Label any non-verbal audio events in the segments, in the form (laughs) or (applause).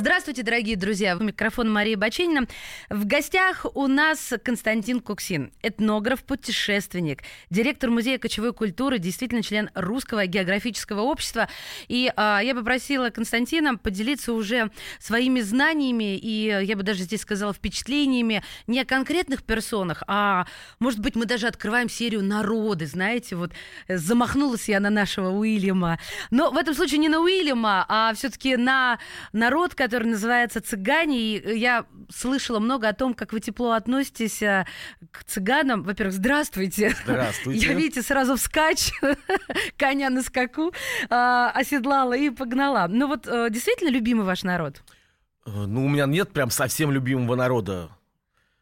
Здравствуйте, дорогие друзья. В микрофон Мария Баченина. В гостях у нас Константин Куксин, этнограф, путешественник, директор Музея кочевой культуры, действительно член Русского географического общества. И а, я попросила Константина поделиться уже своими знаниями и, я бы даже здесь сказала, впечатлениями не о конкретных персонах, а, может быть, мы даже открываем серию народы, знаете, вот замахнулась я на нашего Уильяма. Но в этом случае не на Уильяма, а все-таки на народ, который который называется «Цыгане». И я слышала много о том, как вы тепло относитесь э, к цыганам. Во-первых, здравствуйте. Здравствуйте. Я, видите, сразу вскач, (laughs) коня на скаку, а, оседлала и погнала. Ну вот, э, действительно любимый ваш народ? Э, ну, у меня нет прям совсем любимого народа.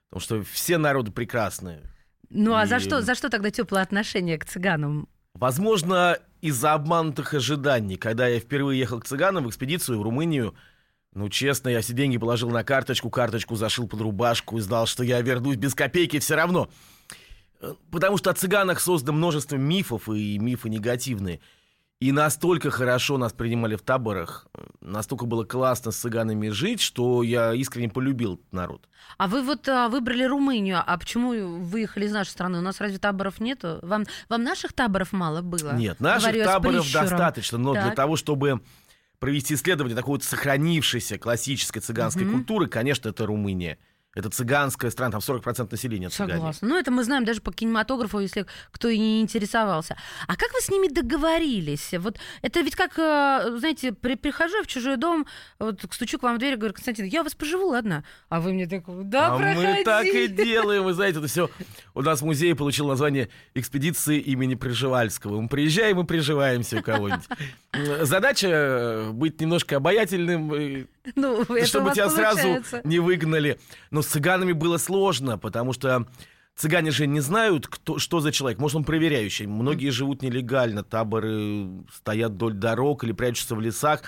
Потому что все народы прекрасные. Ну, а за что, за что тогда теплое отношение к цыганам? Возможно, из-за обманутых ожиданий. Когда я впервые ехал к цыганам в экспедицию в Румынию, ну, честно, я все деньги положил на карточку, карточку зашил под рубашку и знал, что я вернусь без копейки все равно. Э, потому что о цыганах создано множество мифов, и мифы негативные. И настолько хорошо нас принимали в таборах, настолько было классно с цыганами жить, что я искренне полюбил этот народ. А вы вот а, выбрали Румынию, а почему выехали из нашей страны? У нас разве таборов нету? Вам, вам наших таборов мало было? Нет, наших Говорю таборов достаточно, но так. для того, чтобы провести исследование такой вот сохранившейся классической цыганской угу. культуры, конечно, это Румыния. Это цыганская страна, там 40% населения цыгане. Согласна. Ну, это мы знаем даже по кинематографу, если кто и не интересовался. А как вы с ними договорились? Вот это ведь как, э, знаете, при, прихожу я в чужой дом, вот стучу к вам в дверь, говорю, Константин, я у вас поживу, ладно? А вы мне так, да, а проходи. мы так и (laughs) делаем, вы знаете, это все. У нас музей получил название экспедиции имени Приживальского. Мы приезжаем и приживаемся у кого-нибудь. Задача быть немножко обаятельным, ну, чтобы тебя получается. сразу не выгнали. Но с цыганами было сложно, потому что цыгане же не знают, кто, что за человек. Может, он проверяющий. Многие живут нелегально, таборы стоят вдоль дорог или прячутся в лесах.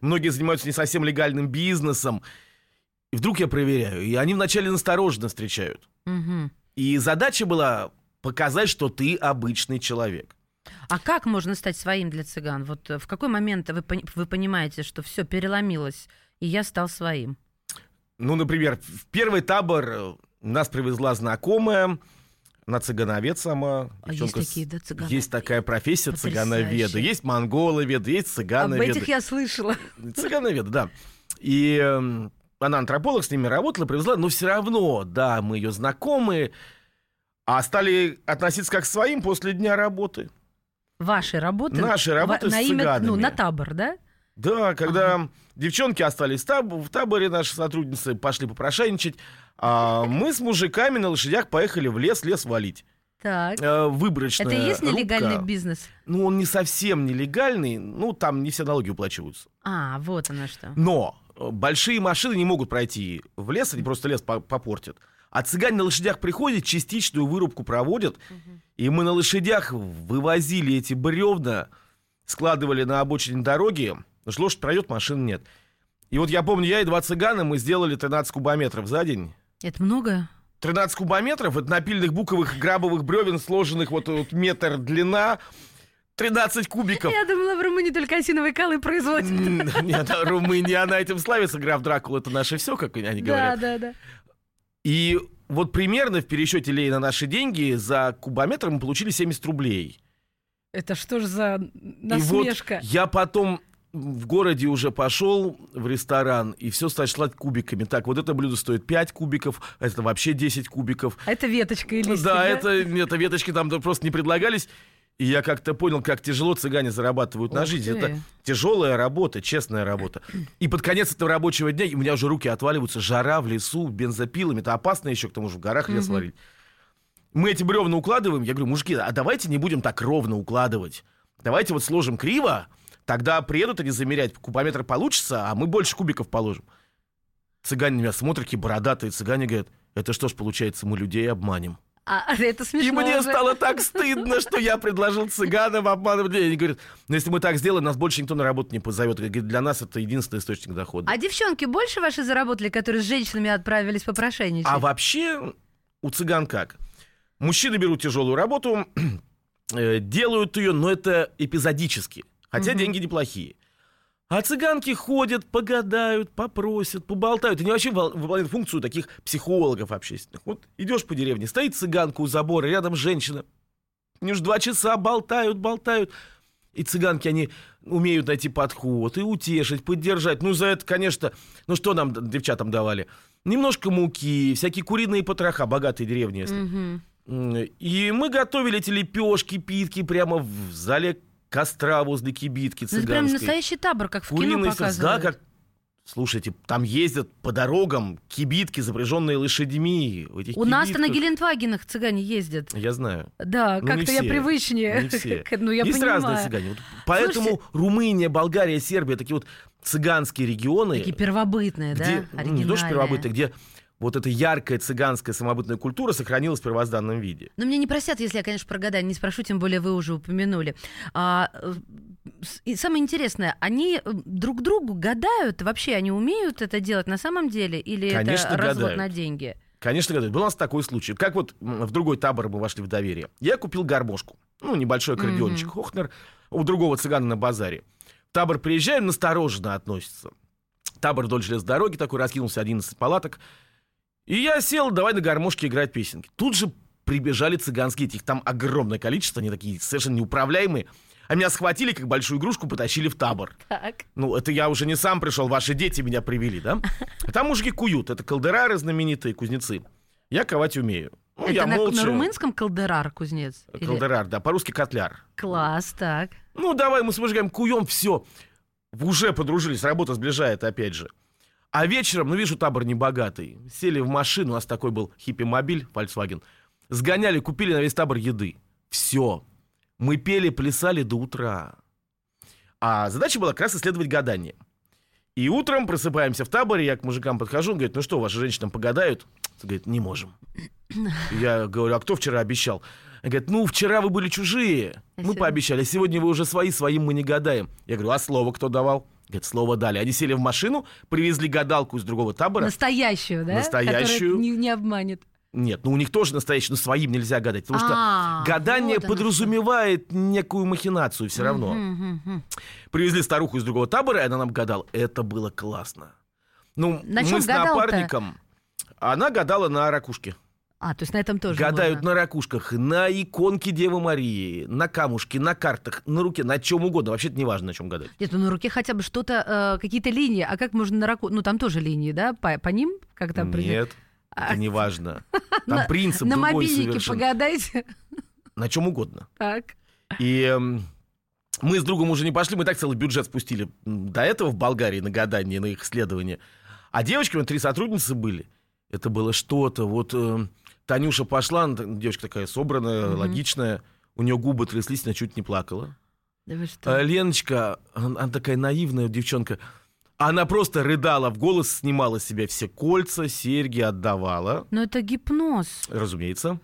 Многие занимаются не совсем легальным бизнесом. И вдруг я проверяю. И они вначале настороженно встречают. Угу. И задача была показать, что ты обычный человек. А как можно стать своим для цыган? Вот в какой момент вы, вы понимаете, что все переломилось, и я стал своим? Ну, например, в первый табор э, нас привезла знакомая, на цыгановед сама. А есть такие, да, цыгановеды? Есть такая профессия цыгановеда. Есть монголовед, есть цыгановеды. Об этих я слышала. Цыгановеды, да. И э, она антрополог, с ними работала, привезла, но все равно, да, мы ее знакомые, а стали относиться как к своим после дня работы. Вашей работы? Нашей работы в, с на цыганами. Имя, ну, на табор, да? Да, когда ага. девчонки остались таб в таборе, наши сотрудницы пошли попрошайничать, а мы с мужиками на лошадях поехали в лес, лес валить. Так. Э, выборочная Это и есть нелегальный рубка. бизнес? Ну, он не совсем нелегальный, ну, там не все налоги уплачиваются. А, вот оно что. Но э, большие машины не могут пройти в лес, они просто лес попортят. А цыгане на лошадях приходят, частичную вырубку проводят, угу. и мы на лошадях вывозили эти бревна, складывали на обочине дороги, Потому что лошадь пройдет, машин нет. И вот я помню, я и два цыгана, мы сделали 13 кубометров за день. Это много? 13 кубометров, это напильных буковых грабовых бревен, сложенных вот, вот метр длина, 13 кубиков. Я думала, в Румынии только осиновые калы производят. Нет, Румыния, она этим славится, граф Дракула, это наше все, как они говорят. Да, да, да. И вот примерно в пересчете лей на наши деньги за кубометр мы получили 70 рублей. Это что же за насмешка? И вот я потом в городе уже пошел в ресторан и все стал шлать кубиками. Так, вот это блюдо стоит 5 кубиков, а это вообще 10 кубиков. А это веточка или Да, да? это, это веточки там просто не предлагались. И я как-то понял, как тяжело цыгане зарабатывают Ух на жизнь. Ты. Это тяжелая работа, честная работа. И под конец этого рабочего дня у меня уже руки отваливаются. Жара в лесу, бензопилами. Это опасно еще, к тому же в горах лес варить. Мы эти бревна укладываем. Я говорю, мужики, а давайте не будем так ровно укладывать. Давайте вот сложим криво, Тогда приедут они замерять, кубометр получится, а мы больше кубиков положим. Цыгане меня смотрят, такие бородатые цыгане говорят, это что ж получается, мы людей обманем. А, это смешно. И мне уже. стало так (laughs) стыдно, что я предложил цыганам обманывать людей. Они говорят, ну если мы так сделаем, нас больше никто на работу не позовет. Говорит, для нас это единственный источник дохода. А девчонки больше ваши заработали, которые с женщинами отправились попрошайничать? А вообще у цыган как? Мужчины берут тяжелую работу, (clears throat) э, делают ее, но это эпизодически. Хотя Мгм. деньги неплохие. А цыганки ходят, погадают, попросят, поболтают. Они вообще выполняют функцию таких психологов общественных. Вот идешь по деревне, стоит цыганка у забора, рядом женщина. Они уж два часа болтают, болтают. И цыганки, они умеют найти подход и утешить, поддержать. Ну, за это, конечно, ну что нам, девчатам, давали? Немножко муки, всякие куриные потроха, богатые деревни, если. М, И мы готовили эти лепешки, питки прямо в зале костра возле кибитки Ну, это прям цыганской. настоящий табор, как в кино Куриный да, показывают. как... Слушайте, там ездят по дорогам кибитки, запряженные лошадьми. У нас-то на кибитках- Гелендвагенах цыгане ездят. Я знаю. Да, Ну, как-то я привычнее. не все. (laughs) Ну, я Есть понимаю. разные цыгане. Вот поэтому Румыния, Болгария, Сербия, такие вот цыганские регионы, Такие первобытные, где, да? ну, не то что первобытные, где вот эта яркая цыганская самобытная культура сохранилась в первозданном виде. Но меня не простят, если я, конечно, про гадание не спрошу, тем более вы уже упомянули. А, э, и самое интересное, они э, друг другу гадают? Вообще они умеют это делать на самом деле? Или Конечно, это развод гадают. на деньги? Конечно, гадают. Был у нас такой случай. Как вот в другой табор мы вошли в доверие. Я купил гармошку. Ну, небольшой аккордеончик. Мгм. Хохнер у другого цыгана на базаре. В табор приезжаем, настороженно относится. Табор вдоль железной дороги такой, раскинулся 11 палаток. И я сел, давай на гармошке играть песенки. Тут же прибежали цыганские. Их там огромное количество, они такие совершенно неуправляемые. А меня схватили, как большую игрушку, потащили в табор. Так. Ну, это я уже не сам пришел, ваши дети меня привели, да? А (laughs) там мужики куют, это колдерары знаменитые, кузнецы. Я ковать умею. Ну, это я на, молча... на румынском колдерар кузнец? Или- Колдерар, да, по-русски котляр. Класс, так. Ну, давай, мы с мужиками куем, все. Уже подружились, работа сближает, опять же. А вечером, ну, вижу, табор небогатый. Сели в машину, у нас такой был хиппи-мобиль, Volkswagen. Сгоняли, купили на весь табор еды. Все. Мы пели, плясали до утра. А задача была как раз исследовать гадание. И утром просыпаемся в таборе, я к мужикам подхожу, он говорит, ну что, ваши женщины погадают? Говорит, не можем. (coughs) Я говорю, а кто вчера обещал? Он говорит, ну, вчера вы были чужие. А Мы пообещали, а сегодня вы уже свои, своим мы не гадаем. Я говорю, а слово кто давал? Говорит, слово дали. Они сели в машину, привезли гадалку из другого табора. Настоящую, да? Настоящую. Которая не, не обманет. Нет, ну у них тоже настоящий, но своим нельзя гадать. Потому что А, гадание вот подразумевает некую махинацию все что. равно. Привезли старуху из другого табора, и она нам гадала. Это было классно. Ну, На мы с напарником. Она гадала на ракушке. А, то есть на этом тоже Гадают можно. на ракушках, на иконке Девы Марии, на камушке, на картах, на руке, на чем угодно. Вообще это не важно, на чем гадать. Нет, ну на руке хотя бы что-то, э, какие-то линии. А как можно на раку... Ну там тоже линии, да? По, по ним? Как там? Нет, А, это не важно. (laughs) Там на- принцип На мобильнике совершенно. погадайте. (laughs) На чем угодно. Так. И эм, мы с другом уже не пошли, мы так целый бюджет спустили до этого в Болгарии на гадание, на их исследование. А девочки, у меня три сотрудницы были. Это было что-то. Вот эм, Танюша пошла, она девочка такая собранная, Мгм. логичная. У нее губы тряслись, она чуть не плакала. Да вы что? А Леночка, она, она такая наивная девчонка. Она просто рыдала в голос, снимала с себя все кольца, серьги, отдавала, Ну это гипноз. разумеется.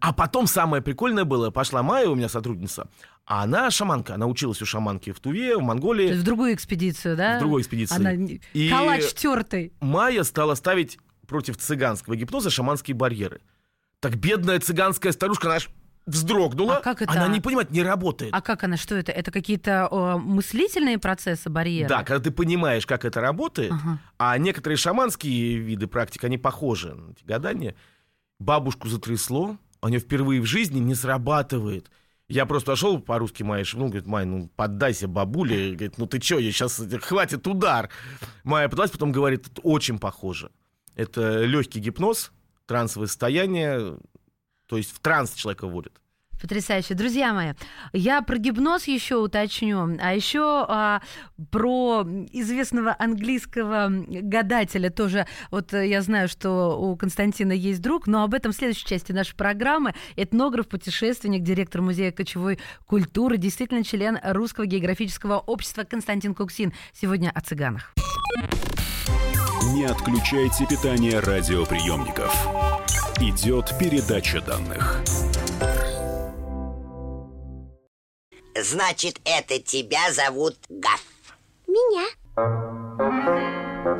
А потом самое прикольное было, пошла Майя, у меня сотрудница, а она шаманка, она училась у шаманки в Туве, в То Монголии, есть в другую экспедицию, да? в другой экспедиции. Она И- калач тертый. Майя стала ставить против цыганского гипноза шаманские барьеры. Так бедная цыганская старушка, она вздрогнула. А как это? Она не понимает, не работает. А как она? Что это? Это какие-то о, мыслительные процессы, барьеры? Да, когда ты понимаешь, как это работает, Ага. а некоторые шаманские виды практик, они похожи на эти гадания. Бабушку затрясло, у нее впервые в жизни не срабатывает. Я просто пошел по-русски Майе шепнул, говорит, Май, ну поддайся бабуле. Говорит, ну ты чё, я сейчас хватит удар. Майя пыталась, потом говорит, это очень похоже. Это легкий гипноз, трансовое состояние, то есть в транс человека вводит. Потрясающе. Друзья мои, я про гипноз еще уточню, а еще а, про известного английского гадателя тоже. Вот э, я знаю, что у Константина есть друг, но об этом в следующей части нашей программы. Этнограф, путешественник, директор Музея кочевой культуры, действительно член Русского географического общества Константин Куксин. Сегодня о цыганах. Не отключайте питание радиоприемников. Идет передача данных. Значит, это тебя зовут Гав. Меня.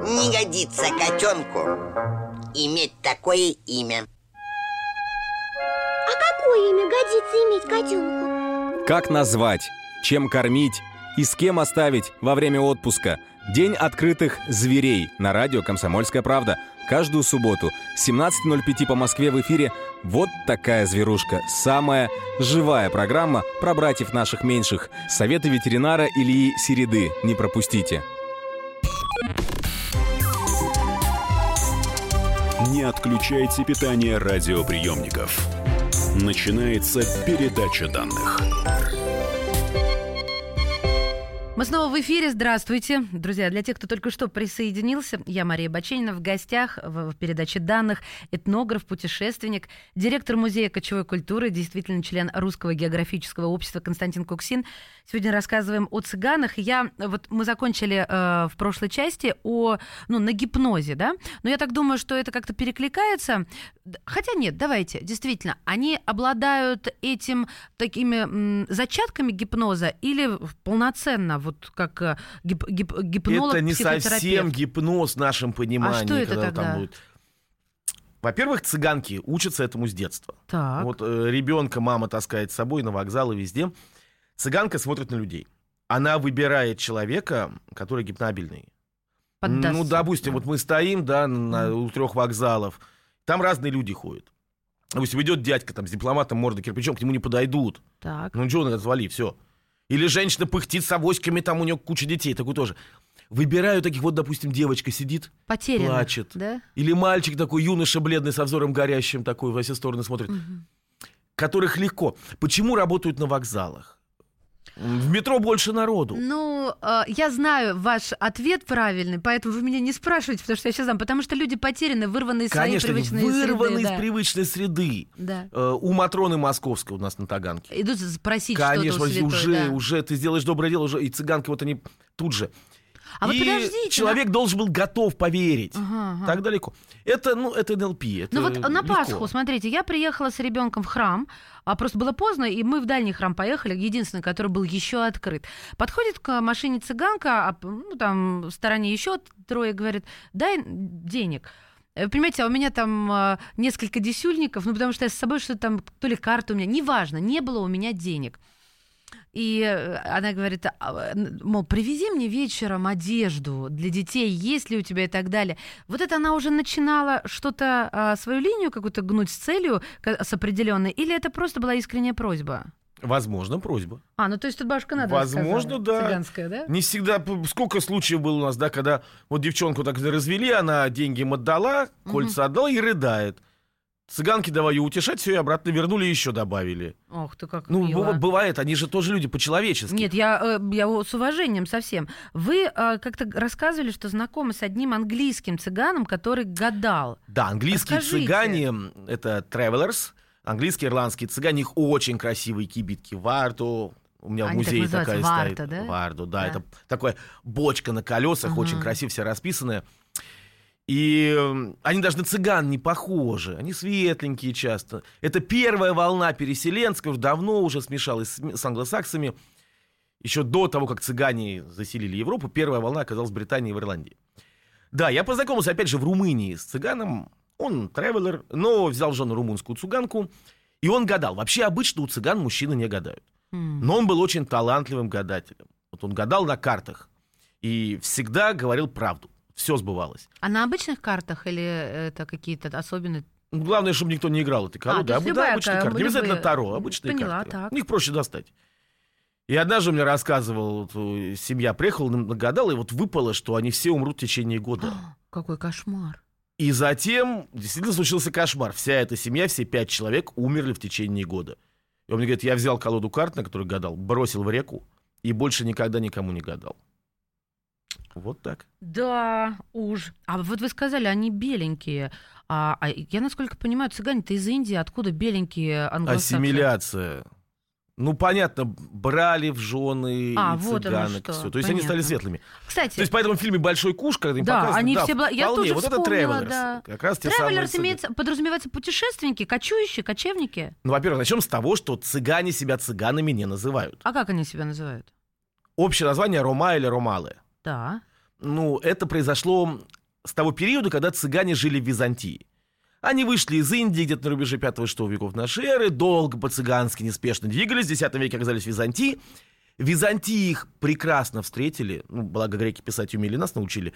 Не годится котенку иметь такое имя. А годится иметь котенку? Как назвать, чем кормить и с кем оставить во время отпуска? День открытых зверей на радио «Комсомольская правда». Каждую субботу с 17.05 по Москве в эфире «Вот такая зверушка». Самая живая программа про братьев наших меньших. Советы ветеринара Ильи Середы. Не пропустите. Не отключайте питание радиоприемников. Начинается передача данных. Мы снова в эфире. Здравствуйте. Друзья, для тех, кто только что присоединился, я Мария Баченина в гостях в, передаче данных этнограф, путешественник, директор Музея кочевой культуры, действительно член Русского географического общества Константин Куксин. Сегодня рассказываем о цыганах. Я, вот мы закончили э, в прошлой части о, ну, на гипнозе, да? Но я так думаю, что это как-то перекликается. Хотя нет, давайте, действительно, они обладают этим такими м, зачатками гипноза или полноценно вот как э, гип, гип, гипнолог, Это не совсем гипноз в нашем понимании. А что это тогда? там будет. Во-первых, цыганки учатся этому с детства. Так. Вот э, ребенка мама таскает с собой на вокзал и везде. Цыганка смотрит на людей. Она выбирает человека, который гипнабельный. Поддастся. Ну, допустим, вот мы стоим, да, на, у трех вокзалов. Там разные люди ходят. Допустим, идет дядька там с дипломатом мордой кирпичом, к нему не подойдут. Так. Ну, Джон, отвали, все. Или женщина пыхтит с авоськами, там у нее куча детей, такой тоже. Выбираю таких, вот, допустим, девочка сидит, Потеряно. плачет. Да? Или мальчик такой, юноша бледный, со взором горящим, такой во все стороны смотрит. Которых легко. Почему работают на вокзалах? В метро больше народу. Ну, э, я знаю ваш ответ правильный, поэтому вы меня не спрашиваете, потому что я сейчас знаю. Потому что люди потеряны, вырваны из Конечно, своей привычной вырваны среды. из да. привычной среды. Да. Э, у Матроны Московской у нас на Таганке. Идут спросить Конечно, что-то у святой, уже, да. уже ты сделаешь доброе дело, уже и цыганки вот они тут же. А вот и подождите, человек должен был готов поверить. Ага, ага. Так далеко. Это, ну, это НЛП. Это Ну вот на легко. Пасху, смотрите, я приехала с ребенком в храм, а просто было поздно, и мы в дальний храм поехали, единственный, который был еще открыт. Подходит к машине цыганка, а ну, там в стороне еще трое, говорит, дай денег. Э, Понимаете, а у меня там э, несколько десюльников, ну потому что я с собой что-то там, то ли карта у меня, неважно, не было у меня денег. И э, она говорит, а, мол, привези мне вечером одежду для детей, есть ли у тебя и так далее. Вот это она уже начинала что-то, а, свою линию какую-то гнуть с целью, с определенной, или это просто была искренняя просьба? Возможно, просьба. А, ну то есть тут бабушка надо Возможно, да. Цыганская, да? Не всегда... Сколько случаев было у нас, да, когда вот девчонку так развели, она деньги им отдала, кольца отдала и рыдает. Цыганки давай ее утешать, все, и обратно вернули, еще добавили. Ох ты, как Ну, мило. бывает, они же тоже люди по-человечески. Нет, я, э, я с уважением совсем. Вы э, как-то рассказывали, что знакомы с одним английским цыганом, который гадал. Да, английские Расскажите. цыгане — это travelers, английские, ирландские цыгане, их очень красивые кибитки. Варту, у меня Они в так музее называются, такая варта, стоит. да? Варду, да, Да. это такая бочка на колесах, Ага. очень красиво, вся расписанная. И они даже на цыган не похожи, они светленькие часто. Это первая волна переселенцев, уже давно уже смешалась с, англосаксами. Еще до того, как цыгане заселили Европу, первая волна оказалась в Британии и в Ирландии. Да, я познакомился, опять же, в Румынии с цыганом. Он тревелер, но взял жену румынскую цыганку. И он гадал. Вообще обычно у цыган мужчины не гадают. Но он был очень талантливым гадателем. Вот он гадал на картах. И всегда говорил правду. Все сбывалось. А на обычных картах или это какие-то особенные? Ну, Главное, чтобы никто не играл этой А, то есть да, любая обычные ка- карты. Не обязательно Таро, обычные Поняла, карты. так. Их проще достать. И однажды мне рассказывал, вот, э, семья приехала, нагадала, и вот выпало, что они все умрут в течение года. (gasps) Какой кошмар. И затем действительно случился кошмар. Вся эта семья, все пять человек умерли в течение года. И он мне говорит, я взял колоду карт, на которую гадал, бросил в реку и больше никогда никому не гадал. Вот так. Да, уж. А вот вы сказали, они беленькие. А, а я, насколько понимаю, цыгане-то из Индии, откуда беленькие англосаксы? Ассимиляция. Ну, понятно, брали в жены А, и вот цыганок. что, всё. То есть они стали светлыми. Кстати, То есть поэтому в фильме «Большой куш», когда им Да, показывают, они да, все бла- я тоже вот это travelers. да. Как раз те тревелерс имеется, подразумевается путешественники, кочующие, кочевники. Ну, во-первых, начнем с того, что цыгане себя цыганами не называют. А как они себя называют? Общее название Рома или Ромалы. Да. Ну, это произошло с того периода, когда цыгане жили в Византии. Они вышли из Индии где-то на рубеже 5-6 веков нашей эры, долго по-цыгански неспешно двигались, в X веке оказались в Византии. Византии их прекрасно встретили, ну, благо греки писать умели, нас научили.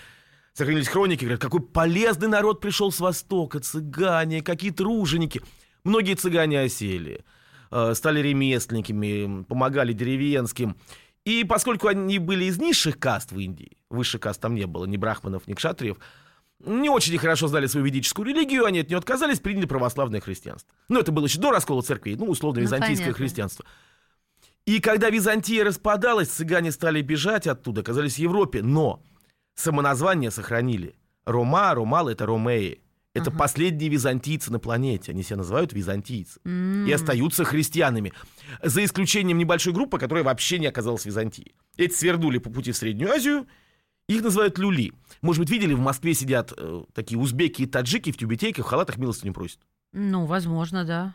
Сохранились хроники, говорят, какой полезный народ пришел с Востока, цыгане, какие труженики. Многие цыгане осели, э, стали ремесленниками, помогали деревенским. И поскольку они были из низших каст в Индии, высших каст там не было, ни брахманов, ни кшатриев, не очень хорошо знали свою ведическую религию, они от нее отказались, приняли православное христианство. Ну, это было еще до раскола церквей, ну, условно, византийское ну, христианство. И когда Византия распадалась, цыгане стали бежать оттуда, оказались в Европе, но самоназвание сохранили. Рома, Ромал — это Ромеи. Это uh-huh. последние византийцы на планете. Они себя называют византийцы. Mm. И остаются христианами. За исключением небольшой группы, которая вообще не оказалась в Византии. Эти свернули по пути в Среднюю Азию. Их называют люли. Может быть, видели, в Москве сидят э, такие узбеки и таджики в тюбетейках, в халатах милостыню просят. Ну, возможно, да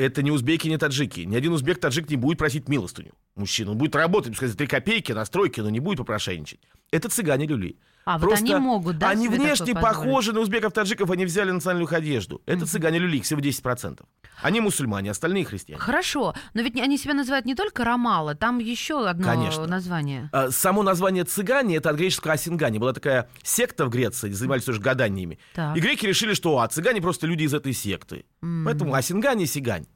это не узбеки, не таджики. Ни один узбек, таджик не будет просить милостыню мужчину. Он будет работать, сказать, три копейки на стройке, но не будет попрошайничать. Это цыгане люли. А, Просто вот они могут, да? Они внешне похожи на узбеков, таджиков, они взяли национальную их одежду. Это mm-hmm. цыгане люли, всего 10%. Они мусульмане, остальные христиане. Хорошо, но ведь они себя называют не только Ромала, там еще одно Конечно. название. А, само название цыгане, это от греческого осингани. Была такая секта в Греции, занимались тоже гаданиями. Так. И греки решили, что а, цыгане просто люди из этой секты. Mm-hmm. Поэтому осингани и сигань.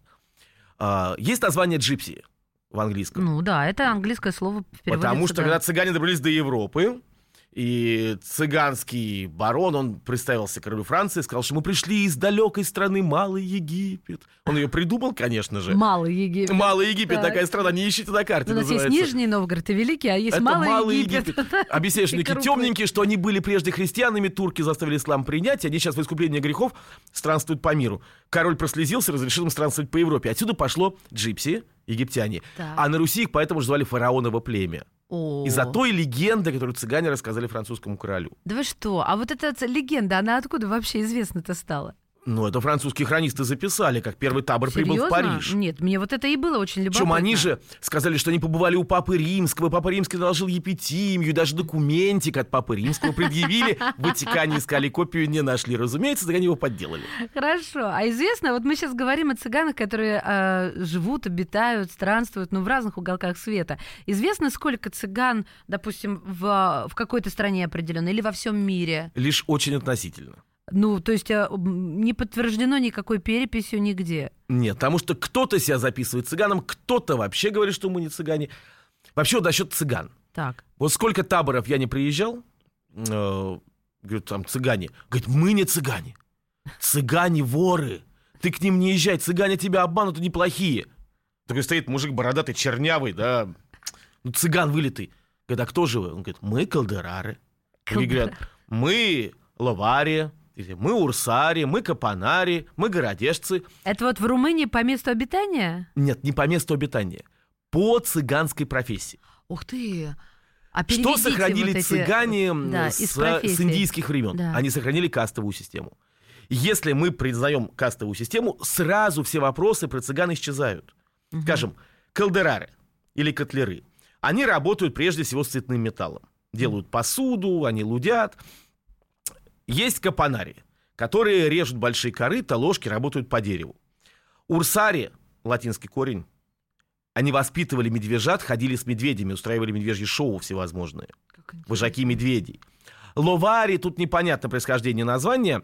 А, есть название джипси в английском. Ну да, это английское слово Потому что когда цыгане добрались до Европы, и цыганский барон, он представился королю Франции, сказал, что мы пришли из далекой страны Малый Египет. Он ее придумал, конечно же. Малый Египет. Малый Египет, так. такая страна, не ищите на карте. У нас называется. есть Нижний Новгород и Великий, а есть Это Малый, Малый Египет. Египет. (laughs) Объясняющие темненькие, что они были прежде христианами, турки заставили ислам принять, и они сейчас в искупление грехов странствуют по миру. Король прослезился, разрешил им странствовать по Европе. Отсюда пошло джипси, египтяне. Так. А на Руси их поэтому же звали фараоново племя. Из-за той легенды, которую цыгане рассказали французскому королю. Да вы что? А вот эта легенда, она откуда вообще известна-то стала? Ну, это французские хронисты записали, как первый табор Серьезно? прибыл в Париж. Нет, мне вот это и было очень любопытно. Чем они же сказали, что они побывали у Папы Римского, Папа Римский доложил епитимию, даже документик от Папы Римского предъявили. В Ватикане искали копию, не нашли. Разумеется, так они его подделали. Хорошо. А известно, вот мы сейчас говорим о цыганах, которые э, живут, обитают, странствуют, ну, в разных уголках света. Известно, сколько цыган, допустим, в, в какой-то стране определенной или во всем мире? Лишь очень относительно. Ну, то есть а, не подтверждено никакой переписью нигде. Нет, потому что кто-то себя записывает цыганом, кто-то вообще говорит, что мы не цыгане. Вообще, вот насчет цыган. Так. Вот сколько таборов я не приезжал, э, говорят, там цыгане. Говорит, мы не цыгане. Цыгане воры. Ты к ним не езжай, цыгане тебя обманут, они плохие. Такой стоит мужик бородатый, чернявый, да. Ну, цыган вылитый. Говорит, а кто же вы? Он говорит, мы калдерары. Они говорят, мы лавария, мы урсари, мы капанари, мы городежцы. Это вот в Румынии по месту обитания? Нет, не по месту обитания. По цыганской профессии. Ух ты! А Что сохранили вот эти... цыгане да, с, с индийских времен? Да. Они сохранили кастовую систему. Если мы признаем кастовую систему, сразу все вопросы про цыган исчезают. Угу. Скажем, калдерары или котлеры. Они работают прежде всего с цветным металлом. Делают посуду, они лудят. Есть капонари, которые режут большие корыта, ложки работают по дереву. Урсари, латинский корень, они воспитывали медвежат, ходили с медведями, устраивали медвежьи шоу всевозможные. Вожаки медведей. Ловари, тут непонятно происхождение названия,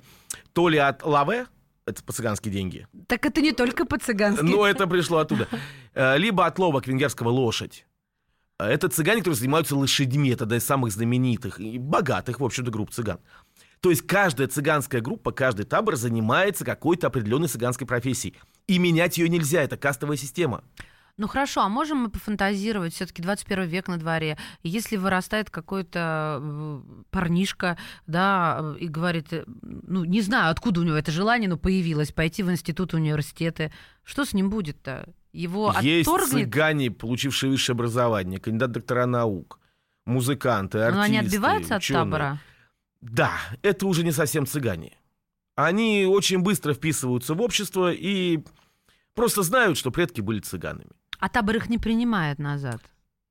то ли от лаве, это по-цыгански деньги. Так это не только по-цыгански. Но это пришло оттуда. Э, либо от ловок венгерского лошадь. Это цыгане, которые занимаются лошадьми. Это одна из самых знаменитых и богатых, в общем-то, групп цыган. То есть каждая цыганская группа, каждый табор занимается какой-то определенной цыганской профессией. И менять ее нельзя, это кастовая система. Ну хорошо, а можем мы пофантазировать, все-таки 21 век на дворе, если вырастает какой-то э, парнишка, да, и говорит, э, ну не знаю, откуда у него это желание, но появилось, пойти в институт, университеты, что с ним будет-то? Его Есть отторгнет? цыгане, получившие высшее образование, кандидат доктора наук, музыканты, артисты, Но они отбиваются ученые. от табора? Да, это уже не совсем цыгане. Они очень быстро вписываются в общество и просто знают, что предки были цыганами. А табор их не принимает назад.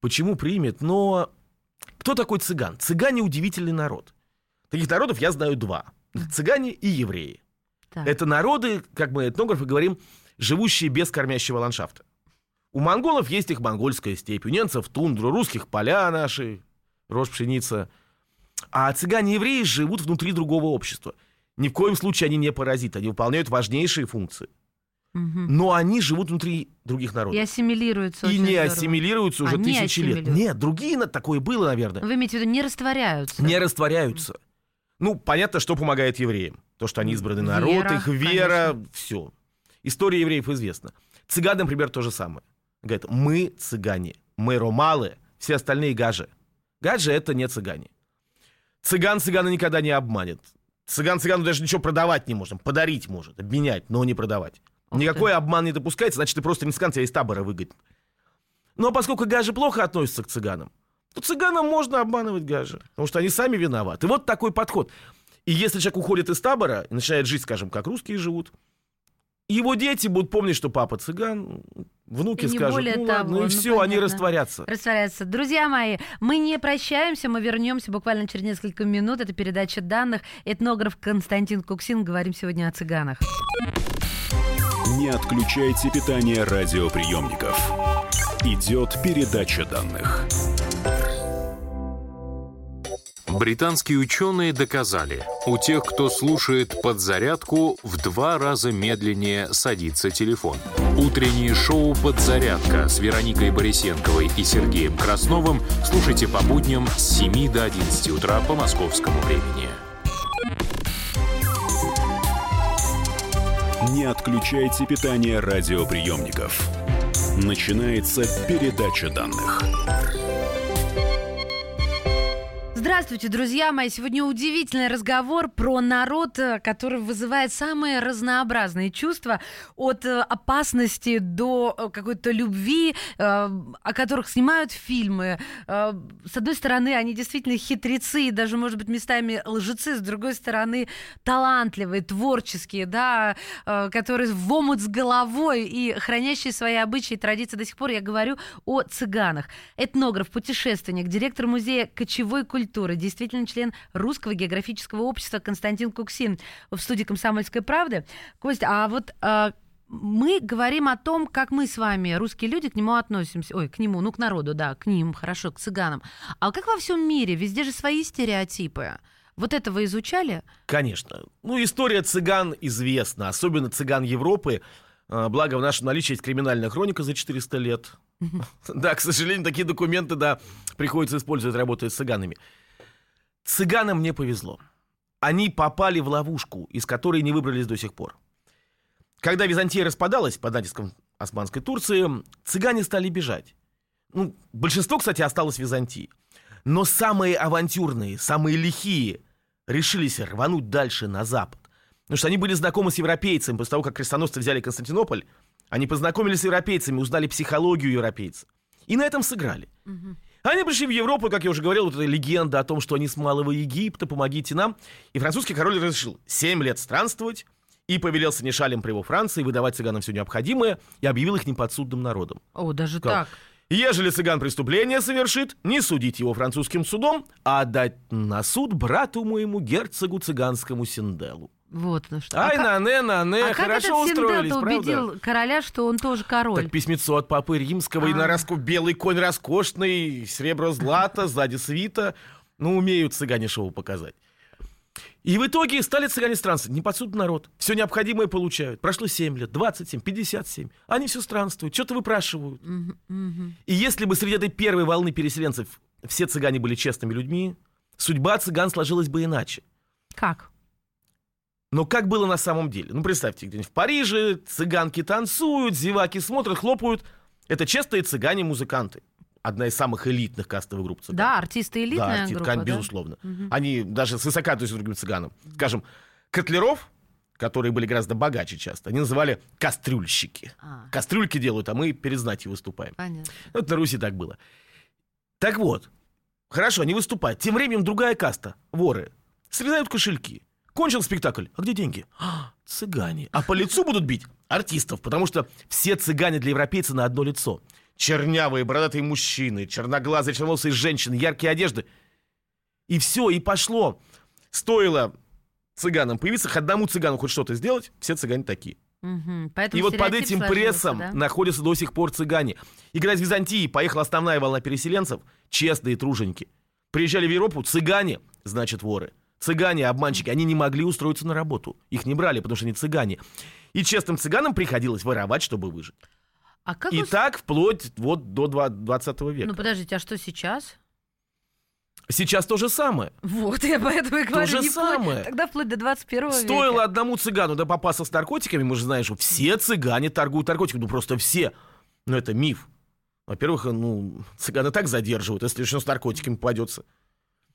Почему примет? Но кто такой цыган? Цыгане удивительный народ. Таких народов я знаю два. Цыгане и евреи. Так. Это народы, как мы этнографы говорим, живущие без кормящего ландшафта. У монголов есть их монгольская степь, у немцев тундра, русских поля наши, рожь, пшеница. А цыгане-евреи живут внутри другого общества. Ни в коем случае они не паразиты, они выполняют важнейшие функции. Мгм. Но они живут внутри других народов. И ассимилируются И не здорово. ассимилируются уже не тысячи лет. Нет, другие такое было, наверное. Вы имеете в виду, не растворяются? Не растворяются. Ну, понятно, что помогает евреям. То, что они избранный Вера, народ, их вера, конечно. все. История евреев известна. Цыган, например, то же самое. Говорят, мы цыгане, мы ромалы, все остальные гажи. Гажи — это не цыгане. Цыган цыгана никогда не обманет. Цыган цыгану даже ничего продавать не может. Подарить может, обменять, но не продавать. Ух ты. Никакой обман не допускается, значит, ты просто не цыган, тебя из табора выгонят. Но поскольку гажи плохо относятся к цыганам, то цыганам можно обманывать гажи, потому что они сами виноваты. Вот такой подход. И если человек уходит из табора и начинает жить, скажем, как русские живут, его дети будут помнить, что папа цыган, внуки И скажут, более ну того, ладно, и ну, все, они понятно. растворятся. Растворяется. Друзья мои, мы не прощаемся, мы вернемся буквально через несколько минут. Это передача данных. Этнограф Константин Куксин. Говорим сегодня о цыганах. Не отключайте питание радиоприемников. Идет передача данных. Британские ученые доказали, у тех, кто слушает подзарядку, в два раза медленнее садится телефон. Утреннее шоу «Подзарядка» с Вероникой Борисенковой и Сергеем Красновым слушайте по будням с 7 до 11 утра по московскому времени. Не отключайте питание радиоприемников. Начинается передача данных. Здравствуйте, друзья мои! Сегодня удивительный разговор про народ, э, который вызывает самые разнообразные чувства, от э, опасности до э, какой-то любви, о которых снимают фильмы. С одной стороны, они действительно хитрецы даже, может быть, местами лжецы, с другой стороны, талантливые, творческие, да, которые в омут с головой и хранящие свои обычаи и традиции до сих пор. Я говорю о цыганах. Этнограф, путешественник, директор музея кочевой культуры, действительно член Русского географического общества Константин Куксин в студии «Комсомольской правды». Костя, а вот э, мы говорим о том, как мы с вами, русские люди, к нему относимся. Ой, к нему, ну, к народу, да, к ним, хорошо, к цыганам. А как во всем мире? Везде же свои стереотипы. Вот это вы изучали? Конечно. Ну, история цыган известна, особенно цыган Европы. А, Благо, в нашем наличии есть криминальная хроника за 400 лет. (laughs) Да, к сожалению, такие документы, да, приходится использовать, работая с цыганами. Цыганам не повезло. Они попали в ловушку, из которой не выбрались до сих пор. Когда Византия распадалась под натиском Османской Турции, цыгане стали бежать. Ну, большинство, кстати, осталось в Византии. Но самые авантюрные, самые лихие решились рвануть дальше на запад. Потому что они были знакомы с европейцами. После того, как крестоносцы взяли Константинополь, они познакомились с европейцами, узнали психологию европейцев. И на этом сыграли. Они пришли в Европу, как я уже говорил, вот эта легенда о том, что они с Малого Египта, помогите нам. И французский король разрешил 7 лет странствовать и повелел синешалям при его Франции выдавать цыганам все необходимое и объявил их неподсудным народом. О, даже Как? так. Ежели цыган преступление совершит, не судить его французским судом, а отдать на суд брату моему герцогу цыганскому Синделу. Вот на что. Ай, а как, на-не, на-не, а как хорошо этот устроились, Синдел правда? убедил короля, что он тоже король? Так письмецо от папы римского, и А. на раску белый конь роскошный, серебро злато, сзади свита. Ну, умеют цыгане шоу показать. И в итоге стали цыгане странствовать. Не подсудный народ. Все необходимое получают. Прошло 7 лет, 27, 57. Они все странствуют, что-то выпрашивают. И если бы среди этой первой волны переселенцев все цыгане были честными людьми, судьба цыган сложилась бы иначе. Как? Но как было на самом деле? Ну, представьте, где-нибудь в Париже цыганки танцуют, зеваки смотрят, хлопают. Это честные цыгане-музыканты. Одна из самых элитных кастовых групп цыган. Да, артисты элитная да, арти- группа, кон- да? безусловно. Они даже свысока относятся к другим цыганам. Скажем, котлеров, которые были гораздо богаче часто, они называли кастрюльщики. А, Кастрюльки делают, а мы перед знатью выступаем. понятно. Вот на Руси так было. Так вот, хорошо, они выступают. Тем временем другая каста, воры, срезают кошельки. Кончил спектакль. А где деньги? А, цыгане. А по лицу будут бить артистов, потому что все цыгане для европейца на одно лицо. Чернявые, бородатые мужчины, черноглазые, черноволосые женщины, яркие одежды. И все, и пошло. Стоило цыганам появиться, хоть одному цыгану хоть что-то сделать, все цыгане такие. Поэтому И вот под этим прессом да? находятся до сих пор цыгане. И когда из Византии поехала основная волна переселенцев, честные труженики, приезжали в Европу, цыгане, значит воры. Цыгане, обманщики, они не могли устроиться на работу. Их не брали, потому что они цыгане. И честным цыганам приходилось воровать, чтобы выжить. А как И ус- так вплоть вот до два- 20 века. Ну подождите, а что сейчас? Сейчас то же самое. Вот, (laughs) я поэтому и говорю, же не вплоть- самое. тогда вплоть до 21 века. Стоило одному цыгану да попасться с наркотиками, мы же знаем, что все цыгане торгуют наркотиками, ну просто все. Но это миф. Во-первых, ну, цыганы так задерживают, если еще с наркотиками попадется.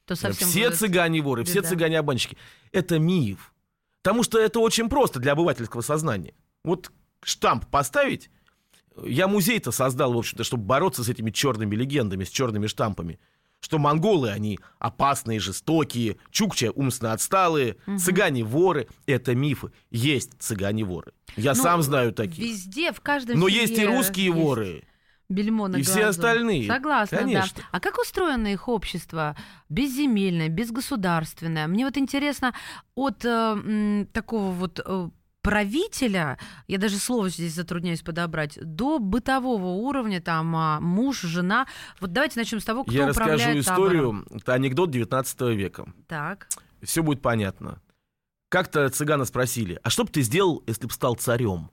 То совсем все будет цыгане воры, все беда. цыгане обманщики. Это миф. Потому что это очень просто для обывательского сознания. Вот штамп поставить. Я музей-то создал, в общем-то, чтобы бороться с этими черными легендами, с черными штампами. Что монголы, они опасные, жестокие, чукча умственно отсталые, цыгане воры. Это мифы. Есть цыгане воры. Я Ну, сам знаю таких. Везде, в каждом Но есть и русские есть воры. Бельмо на И все глазу. остальные. Согласна, Конечно. да. А как устроено их общество? Безземельное, безгосударственное. Мне вот интересно, от э, м, такого вот э, правителя, я даже слово здесь затрудняюсь подобрать, до бытового уровня, там, а, муж, жена. Вот давайте начнем с того, кто Я управляет расскажу табором. историю. Это анекдот 19 века. Так. Все будет понятно. Как-то цыгана спросили, а что бы ты сделал, если бы стал царем?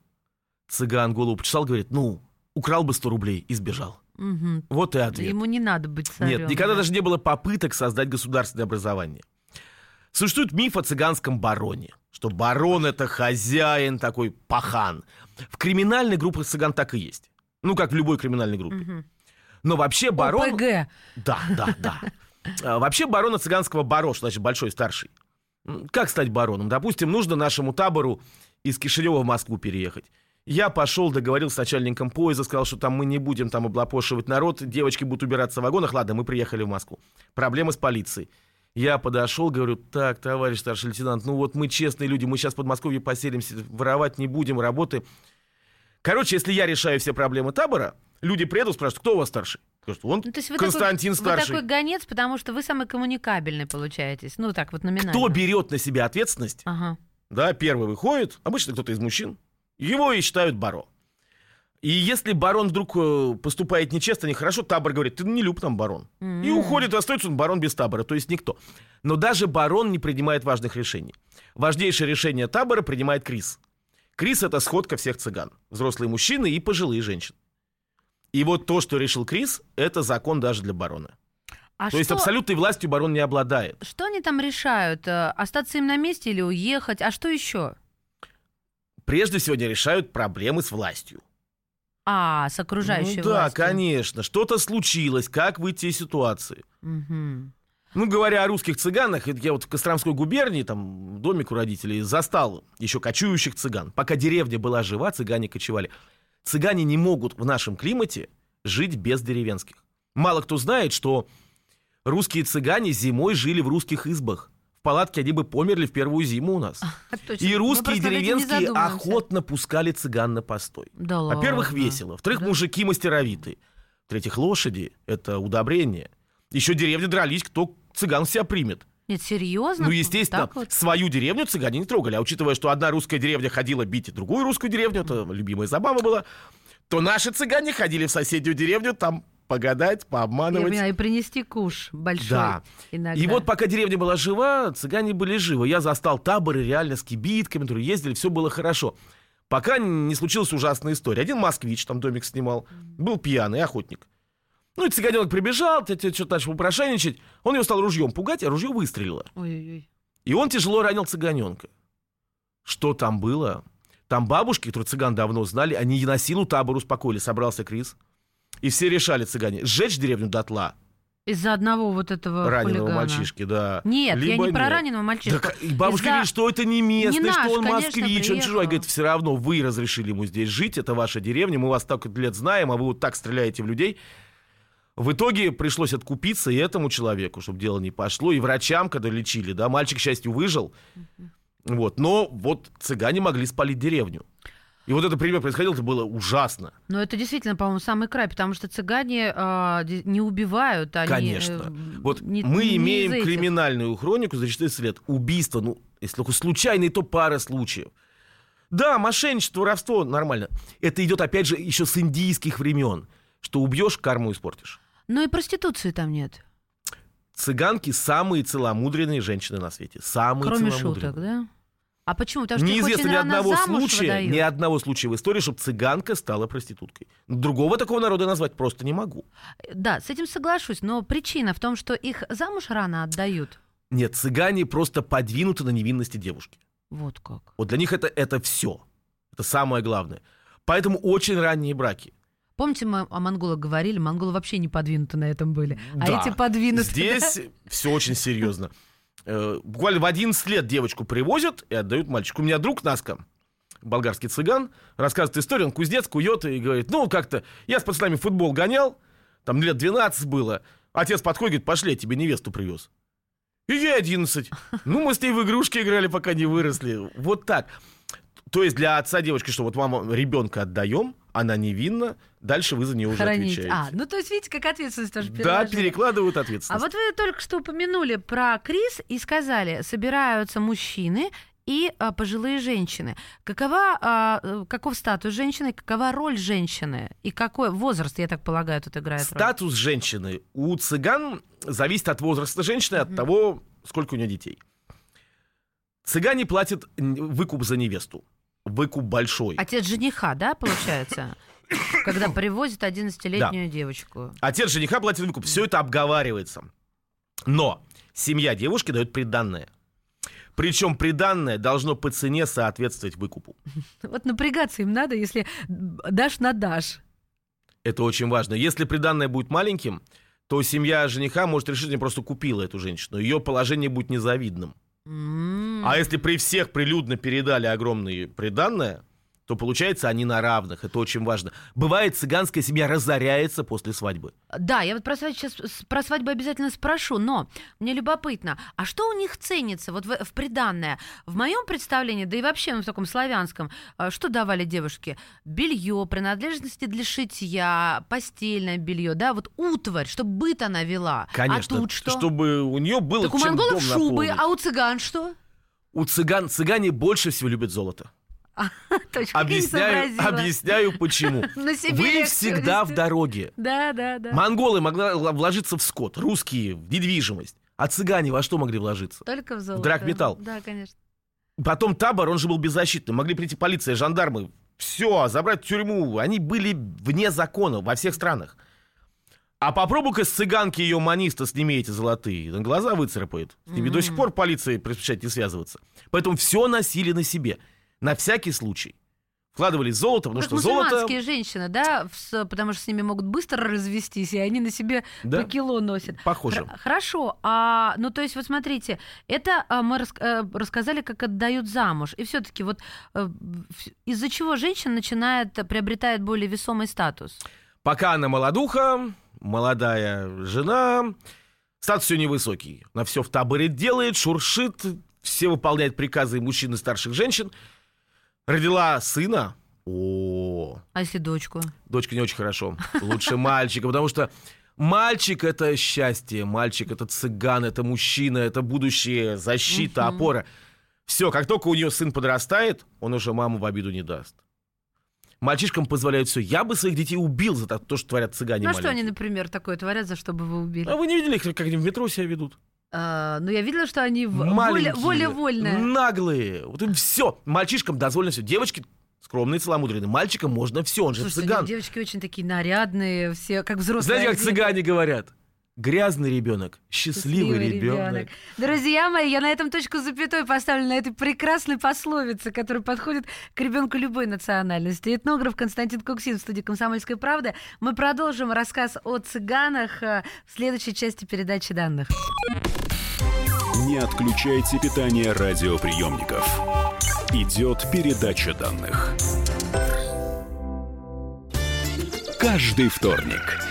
Цыган голову почесал, говорит, ну, украл бы 100 рублей и сбежал. Мгм. Вот и ответ. Ему не надо быть царем. Нет, никогда да. даже не было попыток создать государственное образование. Существует миф о цыганском бароне, что барон это хозяин такой пахан. В криминальной группе цыган так и есть. Ну, как в любой криминальной группе. Мгм. Но вообще барон... ОПГ. Да, да, да. А, Вообще барона цыганского барош, значит, большой, старший. Как стать бароном? Допустим, нужно нашему табору из Кишинева в Москву переехать. Я пошел, договорился с начальником поезда, сказал, что там мы не будем там облапошивать народ, девочки будут убираться в вагонах. Ладно, мы приехали в Москву. Проблемы с полицией. Я подошел, говорю, так, товарищ старший лейтенант, ну вот мы честные люди, мы сейчас в Подмосковье поселимся, воровать не будем, работы. Короче, если я решаю все проблемы табора, люди приедут, спрашивают, кто у вас старший? Скажут, он Ну, то есть вы Константин такой, старший. Вы такой гонец, потому что вы самый коммуникабельный получаетесь. Ну, так вот номинально. Кто берет на себя ответственность, Ага. да, первый выходит, обычно кто-то из мужчин, его и считают баро. И если барон вдруг э, поступает нечестно, нехорошо, табор говорит, ты не люб нам барон. И М. уходит, и остается он барон без табора, то есть никто. Но даже барон не принимает важных решений. Важнейшее решение табора принимает Крис. Крис — это сходка всех цыган. Взрослые мужчины и пожилые женщины. И вот то, что решил Крис, это закон даже для барона. А то есть что- абсолютной властью барон не обладает. Что они там решают? Э, Остаться им на месте или уехать? А что еще? Прежде всего, они решают проблемы с властью. А, с окружающей ну, да, властью. конечно. Что-то случилось. Как выйти из ситуации? Мгм. Ну, говоря о русских цыганах, я вот в Костромской губернии, там, в домик у родителей, застал еще кочующих цыган. Пока деревня была жива, цыгане кочевали. Цыгане не могут в нашем климате жить без деревенских. Мало кто знает, что русские цыгане зимой жили в русских избах. В палатке они бы померли в первую зиму у нас. (laughs) Точно. И русские деревенские охотно пускали цыган на постой. Да Во-первых, весело. Во-вторых, Да? мужики мастеровитые. В-третьих, лошади — это удобрение. Еще деревни дрались, кто цыган себя примет. Нет, серьезно? Ну, естественно, Так вот? свою деревню цыгане не трогали. А учитывая, что одна русская деревня ходила бить другую русскую деревню, это любимая забава была, то наши цыгане ходили в соседнюю деревню там погадать, Я пообманывать. понимаю, и принести куш большой Да. иногда. И вот пока деревня была жива, цыгане были живы. Я застал таборы реально с кибитками, которые ездили, все было хорошо. Пока не случилась ужасная история. Один москвич там домик снимал, был пьяный охотник. Ну и цыганенок прибежал, что-то начал попрошайничать. Он его стал ружьем пугать, а ружье выстрелило. Ой-ой-ой. И он тяжело ранил цыганенка. Что там было? Там бабушки, которые цыган давно знали, они на силу табор успокоили. Собрался Крис. И все решали цыгане, сжечь деревню дотла Из-за одного вот этого раненого хулигана. мальчишки, да. Нет, я Либо не про нет. раненого мальчишку. Так, бабушка говорит, что это не местный, Не наш, что он конечно, москвич, он приехал. чужой. Говорит, все равно вы разрешили ему здесь жить, это ваша деревня, мы вас так лет знаем, а вы вот так стреляете в людей. В итоге пришлось откупиться и этому человеку, чтобы дело не пошло, и врачам, когда лечили, да, мальчик, к счастью, выжил. Вот, но вот цыгане могли спалить деревню. И вот это пример происходило, это было ужасно. Но это действительно, по-моему, самый край, потому что цыгане ди- не убивают, они... Конечно. э, Вот не- мы не имеем криминальную хронику за 14 лет. Убийство, ну, если только случайные, то пара случаев. Да, мошенничество, воровство, нормально. Это идет, опять же, еще с индийских времен. Что убьешь, карму испортишь. Ну и проституции там нет, Цыганки самые целомудренные женщины на свете. Самые кроме целомудренные. шуток, да? А почему? Потому что Неизвестно ни одного случая, выдают. ни одного случая в истории, чтобы цыганка стала проституткой. Другого такого народа назвать просто не могу. Да, с этим соглашусь, но причина в том, что их замуж рано отдают. Нет, цыгане просто подвинуты на невинности девушки. Вот как. Вот для них это, это все. Это самое главное. Поэтому очень ранние браки. Помните, мы о монголах говорили, монголы вообще не подвинуты на этом были. А Да. эти подвинуты. Здесь все очень серьезно. Э, Буквально в 11 лет девочку привозят и отдают мальчику. У меня друг Наска, болгарский цыган, рассказывает историю, он кузнец, кует и говорит, ну, как-то, я с пацанами футбол гонял, там лет 12 было, отец подходит, говорит, пошли, я тебе невесту привез. И ей 11. Ну, мы с ней в игрушки играли, пока не выросли. Вот так. То есть для отца девочки, что вот мама ребенка отдаем, она невинна, дальше вы за нее уже Хранить. отвечаете. А, ну то есть, видите, как ответственность тоже да, перекладывают А ответственность. вот вы только что упомянули про Крис и сказали, собираются мужчины и а, пожилые женщины. Какова, а, э, каков статус женщины, какова роль женщины и какой возраст, я так полагаю, тут играет роль? Статус женщины у цыган зависит от возраста женщины, от того, сколько у нее детей. Цыгане платят выкуп за невесту. Выкуп большой. Отец жениха, да, получается? (coughs) Когда привозят 11-летнюю девочку. Отец жениха платит выкуп. Все это обговаривается. Но семья девушки дает приданное. Причем приданное должно по цене соответствовать выкупу. (laughs) Вот напрягаться им надо, если дашь на дашь. Это очень важно. Если приданное будет маленьким, то семья жениха может решить, не просто купила эту женщину. Ее положение будет незавидным. А если при всех прилюдно передали огромные приданное, то получается они на равных. Это очень важно. Бывает, цыганская семья разоряется после свадьбы. Да, я вот про свадьбу, сейчас про свадьбу обязательно спрошу, но мне любопытно, а что у них ценится вот в, в приданное? В моем представлении, да и вообще ну, в таком славянском, э, что давали девушке? Белье, принадлежности для шитья, постельное белье, да, вот утварь, чтобы быт она вела. Конечно. А тут что? Чтобы у нее было так у монголов шубы, а у цыган что? У цыган, цыгане больше всего любят золото. (laughs) Не Объясняю, объясняю почему. (laughs) Вы всегда в дороге. Да, да, да. Монголы могли вложиться в скот, русские в недвижимость. А цыгане во что могли вложиться? Только в золото. драгметалл. Да, конечно. Потом табор, он же был беззащитным. Могли прийти полиция, жандармы. Все, забрать в тюрьму. Они были вне закона во всех странах. А попробуй-ка с цыганки ее маниста сними эти золотые. На глаза выцарапает. С ними до сих пор полиция предпочитает не связываться. Поэтому все носили на себе. На всякий случай. Вкладывали золото, потому Как что золото... мусульманские женщины, да, в потому что с ними могут быстро развестись, и они на себе Да. по кило носят. Похоже. Хр- Хорошо, а, ну то есть вот смотрите, это а, мы рас- э, рассказали, как отдают замуж, и все-таки вот э, из-за чего женщина начинает приобретает более весомый статус? Пока она молодуха, молодая жена, статус все невысокий. Она все в таборе делает, шуршит, все выполняет приказы мужчин и старших женщин. Родила сына. О, А если дочку? дочка не очень хорошо. Лучше мальчика, потому что мальчик это счастье, мальчик это цыган, это мужчина, это будущее, защита, опора. Все, как только у нее сын подрастает, он уже маму в обиду не даст. Мальчишкам позволяют все. Я бы своих детей убил за то, что творят цыгане ну а что они, например, такое творят, за что бы вы убили? А вы не видели, как они в метро себя ведут? А, ну я видела, что они воля, вольная. наглые. Вот им все. Мальчишкам дозволено все. Девочки скромные, целомудренные. Мальчикам можно все, он же Слушайте, цыган. девочки очень такие нарядные, все как взрослые. Знаете, как цыгане говорят? Грязный ребенок, счастливый, ребенок. Друзья мои, я на этом точку запятой поставлю на этой прекрасной пословице, которая подходит к ребенку любой национальности. Этнограф Константин Куксин в студии «Комсомольская правда». Мы продолжим рассказ о цыганах э, в следующей части передачи данных. Не отключайте питание радиоприемников. Идет передача данных. Каждый вторник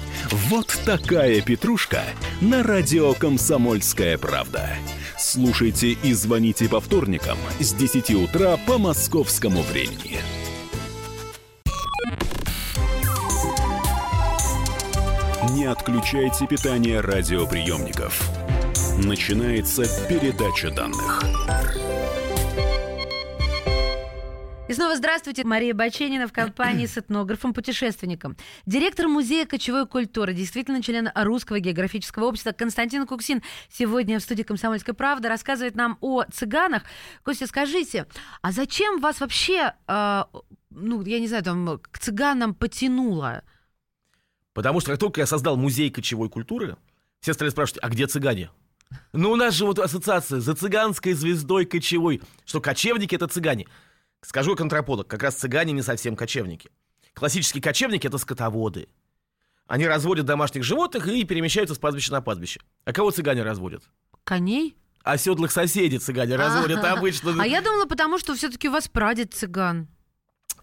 Вот такая петрушка на радио «Комсомольская правда». Слушайте и звоните по вторникам с 10 утра по московскому времени. Не отключайте питание радиоприемников. Начинается передача данных. И снова здравствуйте, Мария Баченина в компании с этнографом-путешественником. Директор Музея кочевой культуры, действительно член Русского географического общества Константин Куксин сегодня в студии «Комсомольской правды» рассказывает нам о цыганах. Костя, скажите, а зачем вас вообще, э, ну, я не знаю, там, к цыганам потянуло? Потому что как только я создал музей кочевой культуры, все стали спрашивать, а где цыгане? Ну, у нас же вот ассоциация за цыганской звездой кочевой, что кочевники — это цыгане. Скажу как антрополог, как раз цыгане не совсем кочевники. Классические кочевники — это скотоводы. Они разводят домашних животных и перемещаются с пастбища на пастбище. А кого цыгане разводят? Коней? Оседлых соседей цыгане разводят А, обычно. А я думала, потому что все-таки у вас прадед цыган.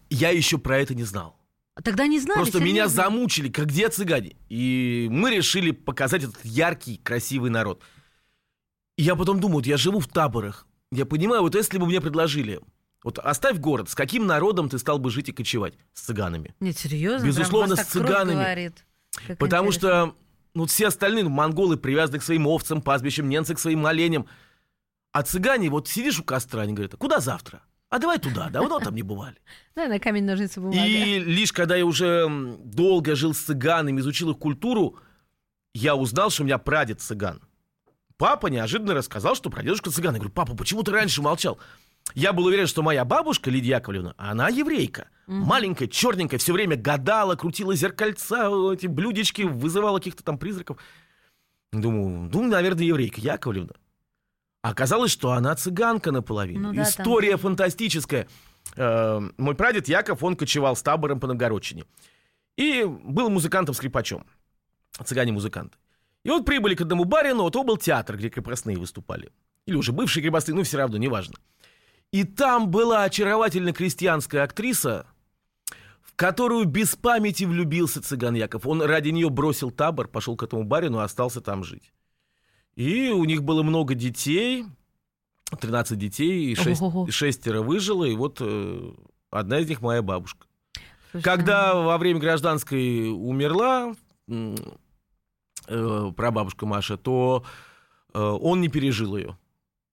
Я еще про это не знал. Тогда не знали. Просто меня серьезно? замучили, как где цыгане. И мы решили показать этот яркий, красивый народ. И я потом думаю, вот я живу в таборах. Я понимаю, вот если бы мне предложили, вот оставь город, с каким народом ты стал бы жить и кочевать? С цыганами. Нет, серьезно? Безусловно, с цыганами. Потому интересно. что ну, все остальные, ну, монголы привязаны к своим овцам, пастбищам, ненцы к своим оленям. А цыгане, вот сидишь у костра, они говорят, а куда завтра? А давай туда, давно там не бывали. (laughs) Да, на камень, ножницы, бумага. И лишь когда я уже долго жил с цыганами, изучил их культуру, я узнал, что у меня прадед цыган. Папа неожиданно рассказал, что прадедушка цыган. Я говорю, папа, почему ты раньше молчал? Я был уверен, что моя бабушка, Лидия Яковлевна, она еврейка. Маленькая, черненькая, все время гадала, крутила зеркальца, эти блюдечки, вызывала каких-то там призраков. Думаю, ну, наверное, еврейка Яковлевна. А Оказалось, что она цыганка наполовину. Ну да, там История тоже. фантастическая. Э, Мой прадед Яков, он кочевал с табором по Новгородчине. И был музыкантом-скрипачом. Цыгане-музыканты. И вот прибыли к одному барину, вот то был театр, где крепостные выступали. Или уже бывшие крепостные, ну все равно, неважно. И там была очаровательная крестьянская актриса, в которую без памяти влюбился цыган Яков. Он ради нее бросил табор, пошел к этому барину и остался там жить. И у них было много детей, 13 детей, и шесть- Ого-го. и шестеро выжило, и вот э, одна из них моя бабушка. Слушай, Когда во время гражданской умерла э, прабабушка Маша, то э, он не пережил ее.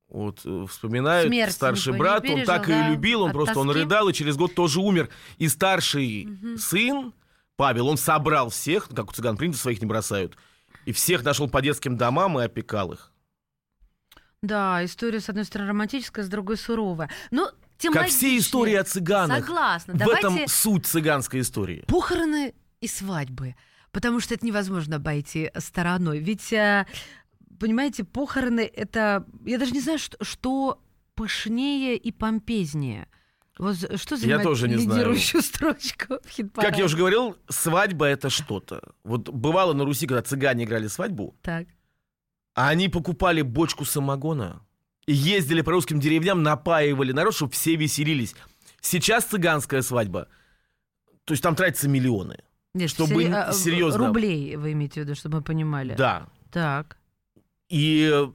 Вот э, вспоминает Смерть старший брат, пережил, он так да? и любил, он От просто он тоски? рыдал, и через год тоже умер. И старший Мгм. сын Павел, он собрал всех, как у цыган принято, своих не бросают, и всех нашел по детским домам и опекал их. Да, история, с одной стороны, романтическая, с другой суровая. Но тем Как все истории о цыганах. Согласна. В Давайте этом суть цыганской истории. похороны и свадьбы. Потому что это невозможно обойти стороной. Ведь, э, понимаете, похороны это... Я даже не знаю, что, что пышнее и помпезнее. Вот что занимает тоже не знаю. лидирующую (laughs) строчку в хит Как я уже говорил, свадьба это что-то. Вот бывало на Руси, когда цыгане играли свадьбу, Так. а они покупали бочку самогона и ездили по русским деревням, напаивали народ, чтобы все веселились. Сейчас цыганская свадьба, то есть там тратятся миллионы. Нет, Чтобы сери- а, серьезно. Рублей вы имеете в виду, чтобы мы понимали. Да. Так. И э,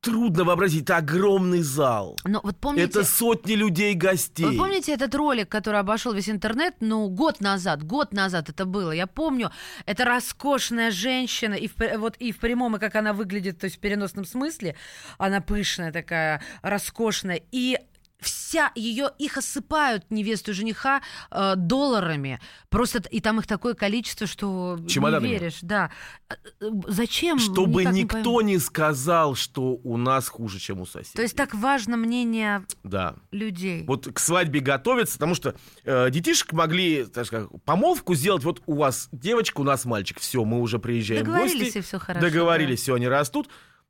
трудно вообразить, это огромный зал. Но вот помните... Это сотни людей гостей. Вы помните этот ролик, который обошел весь интернет, ну, год назад, год назад это было, я помню, это роскошная женщина, и в, пр- вот и в прямом, и как она выглядит, то есть в переносном смысле, она пышная такая, роскошная, и вся ее, их осыпают невесту и жениха э, долларами, просто и там их такое количество, что Чемоданами. не веришь, да. Э, э, Зачем? Чтобы Никак не никто пойму. не сказал, что у нас хуже, чем у соседей. То есть так важно мнение Да. людей. Вот к свадьбе готовятся, потому что э, детишек могли, так сказать, помолвку сделать. Вот у вас девочка, у нас мальчик. Все, мы уже приезжаем в Договорились, гости. и все хорошо. Договорились, все, они растут.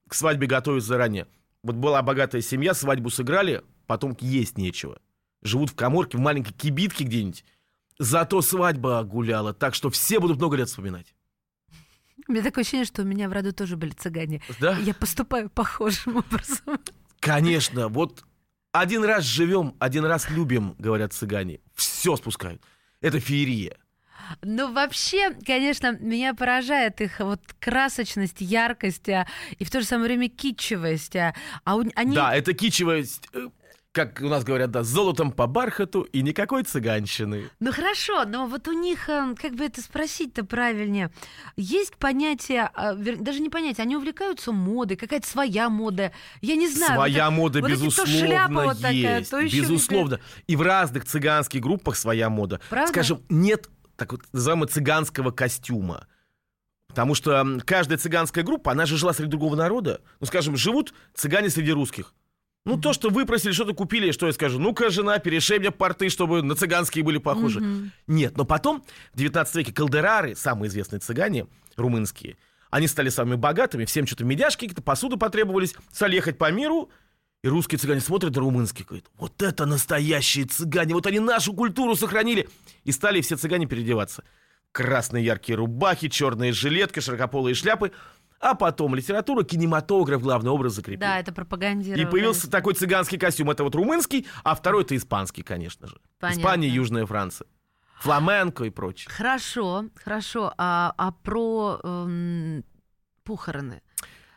К свадьбе готовятся заранее. Вот была богатая семья, свадьбу сыграли, потом есть нечего. Живут в коморке, в маленькой кибитке где-нибудь. Зато свадьба гуляла, так что все будут много лет вспоминать. У меня такое ощущение, что у меня в роду тоже были цыгане. Да? Я поступаю похожим образом. Конечно, вот один раз живем, один раз любим, говорят цыгане. Все спускают. Это феерия. Ну, вообще, конечно, меня поражает их вот красочность, яркость а, и в то же самое время китчевость. А, а у- они... Да, это кичевость, э, как у нас говорят, да, золотом по бархату и никакой цыганщины. Ну хорошо, но вот у них, э, как бы это спросить-то правильнее, есть понятие, а, даже не понятие, они увлекаются модой, какая-то своя мода, я не знаю. вот Своя это- мода, вот эти то безусловно, шляпа вот такая, есть. то еще безусловно. И в разных цыганских группах своя мода. Правда? Скажем, нет так вот называемого цыганского костюма. Потому что каждая цыганская группа, она же жила среди другого народа. Ну, скажем, живут цыгане среди русских. Ну, то, что выпросили, что-то купили, что я скажу? Ну-ка, жена, перешей мне порты, чтобы на цыганские были похожи. Нет, но потом, в 19 веке, калдерары, самые известные цыгане, румынские, они стали самыми богатыми, всем что-то медяшки, какие-то посуды потребовались, стали ехать по миру, и русские цыгане смотрят на румынские, говорят, вот это настоящие цыгане, вот они нашу культуру сохранили. И стали все цыгане переодеваться. Красные яркие рубахи, черные жилетки, широкополые шляпы. А потом литература, кинематограф главный образ закрепил. Да, это пропагандировано. И появился такой цыганский костюм. Это вот румынский, а второй это испанский, конечно же. Понятно. Испания, Южная Франция. Фламенко и прочее. Хорошо, хорошо. А, а про эм, похороны?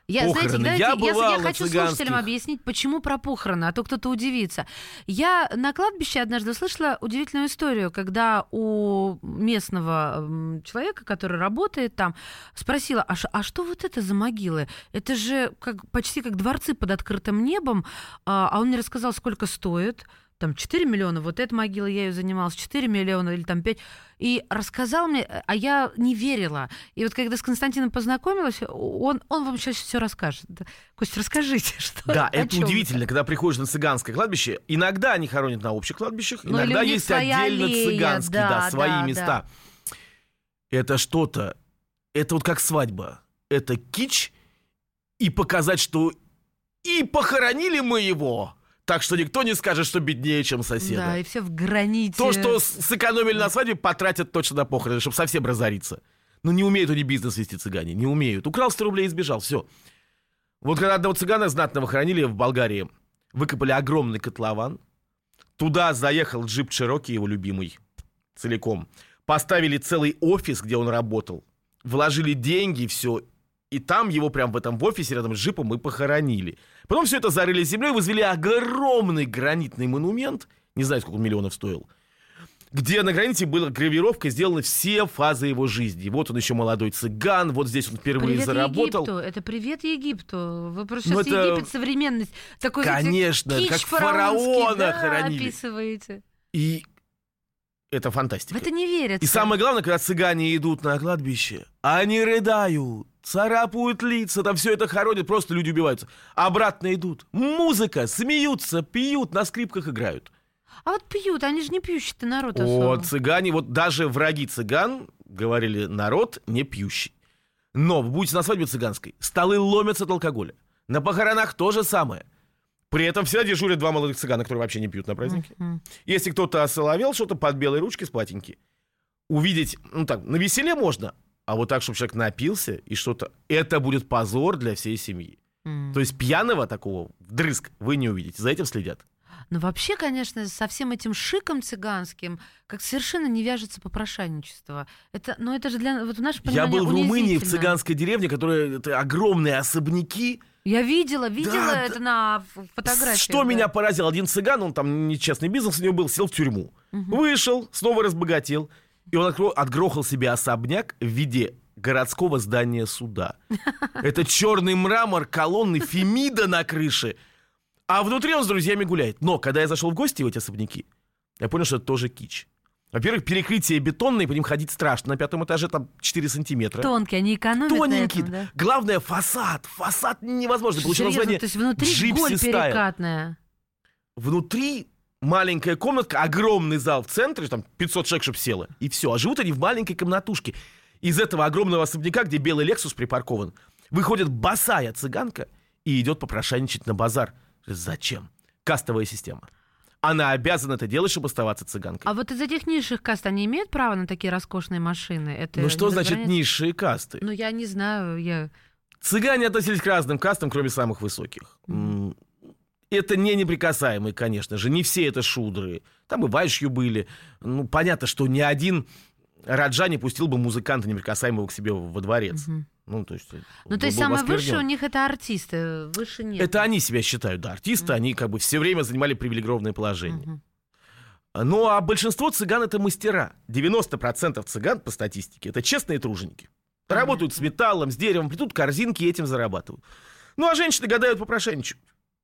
Я, Похороны. знаете, Я я, я хочу цыганских. слушателям объяснить, почему про похороны, а то кто-то удивится. Я на кладбище однажды услышала удивительную историю, когда у местного человека, который работает там, спросила, а, а что вот это за могилы? Это же как, почти как дворцы под открытым небом, а, а он мне рассказал, сколько стоит. Там 4 миллиона, вот эта могила, я ее занималась, 4 миллиона или там 5. И рассказал мне, а я не верила. И вот когда с Константином познакомилась, он, он вам сейчас все расскажет. Да. Кость, расскажите, (laughs) что Да, это чём удивительно, когда приходишь на цыганское кладбище. Иногда они хоронят на общих кладбищах, Ну, иногда есть отдельно аллея, цыганские, да, да, свои да, места. Это что-то, это вот как свадьба. Это кич и показать, что и похоронили мы его. Так что никто не скажет, что беднее, чем соседа. Да, и все в граните. То, что сэкономили на свадьбе, потратят точно на похороны, чтобы совсем разориться. Ну, не умеют они бизнес вести цыгане, не умеют. Украл 100 рублей и сбежал, все. Вот когда одного цыгана знатного хоронили в Болгарии, выкопали огромный котлован, туда заехал джип Чироки, его любимый, целиком. Поставили целый офис, где он работал, вложили деньги, все, и там его прям в этом в офисе рядом с джипом мы похоронили. Потом все это зарыли землей, возвели огромный гранитный монумент, не знаю, сколько он миллионов стоил, где на границе была гравировка, сделаны все фазы его жизни. Вот он еще молодой цыган, вот здесь он впервые Привет заработал. Египту. Это привет Египту. Вы просто Ну, сейчас это- Египет современность. Такой, Конечно, как фараона да, хоронили. описываете. И это В фантастика. это не верят. И самое главное, когда цыгане идут на кладбище, они рыдают, царапают лица, там все это хоронят, просто люди убиваются. Обратно идут. Музыка, смеются, пьют, на скрипках играют. А вот пьют, они же не пьющий-то народ особо. Вот, цыгане, вот даже враги цыган говорили, народ не пьющий. Но вы будете на свадьбе цыганской, столы ломятся от алкоголя. На похоронах то же самое. При этом всегда дежурят два молодых цыгана, которые вообще не пьют на празднике. Мгм. Если кто-то осоловел что-то под белой ручки с платеньки, увидеть, ну так, на веселе можно, а вот так, чтобы человек напился и что-то, это будет позор для всей семьи. М. То есть пьяного такого вдрызг вы не увидите, за этим следят. Ну, вообще, конечно, со всем этим шиком цыганским как совершенно не вяжется попрошайничество. Это, ну, это же для... Вот в нашем Я был в Румынии, в цыганской деревне, которая это огромные особняки. Я видела, видела Да, это на ф- фотографии. Что меня поразило, один цыган, он там нечестный бизнес у него был, сел в тюрьму. Вышел, снова разбогател. И он отгрохал себе особняк в виде городского здания суда. (laughs) Это черный мрамор, колонны, фемида на крыше. А внутри он с друзьями гуляет. Но когда я зашел в гости в эти особняки, я понял, что это тоже кич. Во-первых, перекрытие бетонное, по ним ходить страшно. На пятом этаже там 4 сантиметра. Тонкие, они экономят на Тоненький. этом, да? Главное, фасад. Фасад невозможно. Получил название то есть внутри голь перекатная. Внутри маленькая комнатка, огромный зал в центре, там 500 человек, чтобы село. И все. А живут они в маленькой комнатушке. Из этого огромного особняка, где белый Лексус припаркован, выходит босая цыганка и идет попрошайничать на базар. Зачем? Кастовая система. Она обязана это делать, чтобы оставаться цыганкой. А вот из этих низших каст они имеют право на такие роскошные машины? Это ну что значит возбраняется? низшие касты? Ну, я не знаю, я... Цыгане относились к разным кастам, кроме самых высоких. М, Это не неприкасаемые, конечно же. Не все это шудры. Там и вайшью были. Ну, понятно, что ни один Раджа не пустил бы музыканта неприкасаемого к себе во дворец. Мгм. Ну, то есть... Ну, то есть самое высшее у них это артисты, выше нет. Это они себя считают, да, артисты. Они как бы все время занимали привилегированное положение. Мгм. Ну, а большинство цыган это мастера. 90% цыган, по статистике, это честные труженики. Работают с металлом, с деревом, плетут корзинки и этим зарабатывают. Ну, а женщины гадают попрошайничают.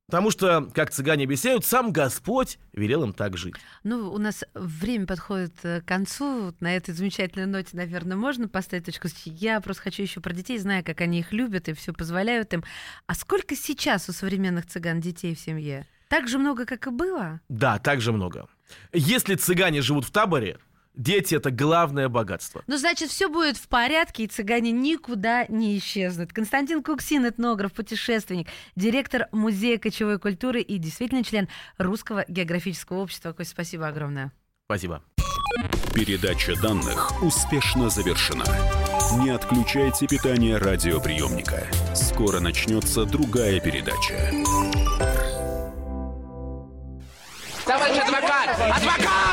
Потому что, как цыгане объясняют, сам Господь велел им так жить. Ну, у нас время подходит э, к концу. Вот На этой замечательной ноте, наверное, можно поставить точку. Я просто хочу еще про детей, знаю, как они их любят и все позволяют им. А сколько сейчас у современных цыган детей в семье? Так же много, как и было? Да, так же много. Если цыгане живут в таборе, дети это главное богатство. Ну, значит, все будет в порядке, и цыгане никуда не исчезнут. Константин Куксин, этнограф, путешественник, директор Музея кочевой культуры и действительно член Русского географического общества. Кость, спасибо огромное. Спасибо. Передача данных успешно завершена. Не отключайте питание радиоприемника. Скоро начнется другая передача. Товарищ адвокат! Адвокат!